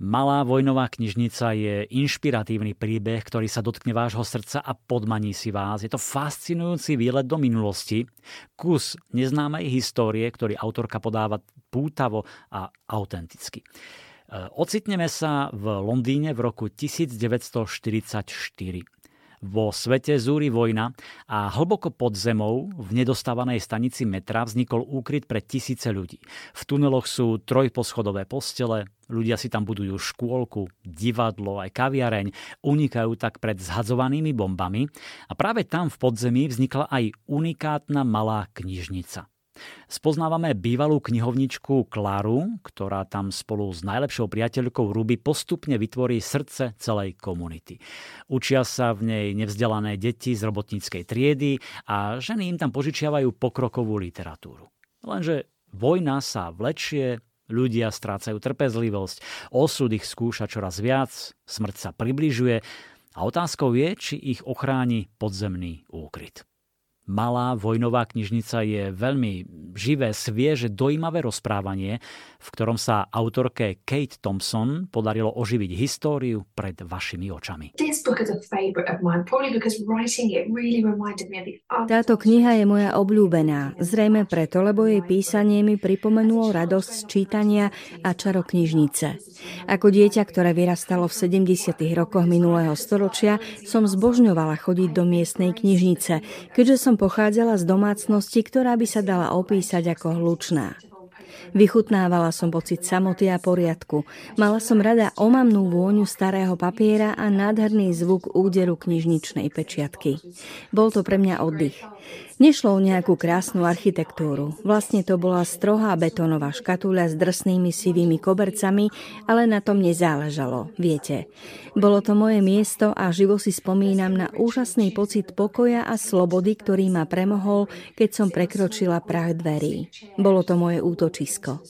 Malá vojnová knižnica je inšpiratívny príbeh, ktorý sa dotkne vášho srdca a podmaní si vás. Je to fascinujúci výlet do minulosti, kus neznámej histórie, ktorý autorka podáva pútavo a autenticky. E, ocitneme sa v Londýne v roku 1944. Vo svete zúri vojna a hlboko pod zemou v nedostávanej stanici metra vznikol úkryt pre tisíce ľudí. V tuneloch sú trojposchodové postele, ľudia si tam budujú škôlku, divadlo, aj kaviareň, unikajú tak pred zhadzovanými bombami a práve tam v podzemí vznikla aj unikátna malá knižnica. Spoznávame bývalú knihovničku Klaru, ktorá tam spolu s najlepšou priateľkou Ruby postupne vytvorí srdce celej komunity. Učia sa v nej nevzdelané deti z robotníckej triedy a ženy im tam požičiavajú pokrokovú literatúru. Lenže vojna sa vlečie, ľudia strácajú trpezlivosť, osud ich skúša čoraz viac, smrť sa približuje a otázkou je, či ich ochráni podzemný úkryt malá vojnová knižnica je veľmi živé, svieže, dojímavé rozprávanie, v ktorom sa autorke Kate Thompson podarilo oživiť históriu pred vašimi očami. Táto kniha je moja obľúbená, zrejme preto, lebo jej písanie mi pripomenulo radosť z čítania a čaro knižnice. Ako dieťa, ktoré vyrastalo v 70. rokoch minulého storočia, som zbožňovala chodiť do miestnej knižnice, keďže som pochádzala z domácnosti, ktorá by sa dala opísať ako hlučná. Vychutnávala som pocit samoty a poriadku. Mala som rada omamnú vôňu starého papiera a nádherný zvuk úderu knižničnej pečiatky. Bol to pre mňa oddych. Nešlo o nejakú krásnu architektúru. Vlastne to bola strohá betónová škatuľa s drsnými sivými kobercami, ale na tom nezáležalo, viete. Bolo to moje miesto a živo si spomínam na úžasný pocit pokoja a slobody, ktorý ma premohol, keď som prekročila prach dverí. Bolo to moje útočisko.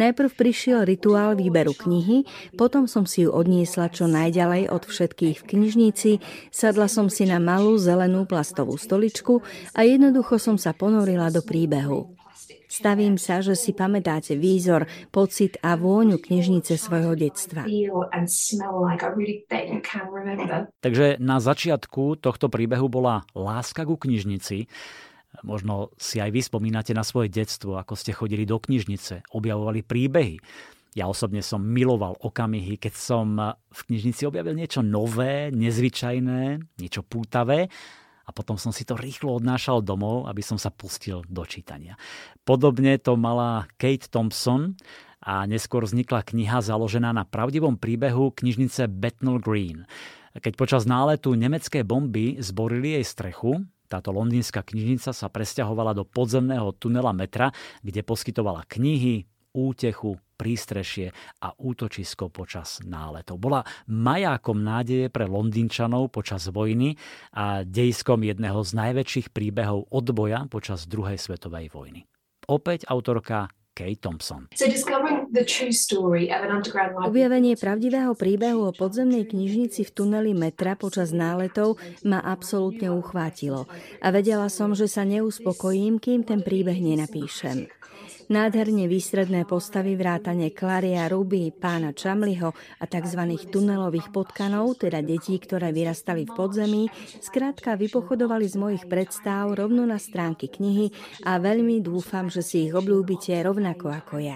Najprv prišiel rituál výberu knihy, potom som si ju odniesla čo najďalej od všetkých v knižnici, sadla som si na malú zelenú plastovú stoličku a jedno Jednoducho som sa ponorila do príbehu. Stavím sa, že si pamätáte výzor, pocit a vôňu knižnice svojho detstva. Takže na začiatku tohto príbehu bola láska ku knižnici. Možno si aj vy spomínate na svoje detstvo, ako ste chodili do knižnice, objavovali príbehy. Ja osobne som miloval okamihy, keď som v knižnici objavil niečo nové, nezvyčajné, niečo pútavé a potom som si to rýchlo odnášal domov, aby som sa pustil do čítania. Podobne to mala Kate Thompson a neskôr vznikla kniha založená na pravdivom príbehu knižnice Bethnal Green. Keď počas náletu nemecké bomby zborili jej strechu, táto londýnska knižnica sa presťahovala do podzemného tunela metra, kde poskytovala knihy, útechu, prístrešie a útočisko počas náletov. Bola majákom nádeje pre Londýnčanov počas vojny a dejskom jedného z najväčších príbehov odboja počas druhej svetovej vojny. Opäť autorka Kate Thompson. Objavenie pravdivého príbehu o podzemnej knižnici v tuneli metra počas náletov ma absolútne uchvátilo a vedela som, že sa neuspokojím, kým ten príbeh nenapíšem. Nádherne výstredné postavy vrátane Klaria Ruby, pána Čamliho a tzv. tunelových potkanov, teda detí, ktoré vyrastali v podzemí, skrátka vypochodovali z mojich predstáv rovno na stránky knihy a veľmi dúfam, že si ich obľúbite rovnako ako ja.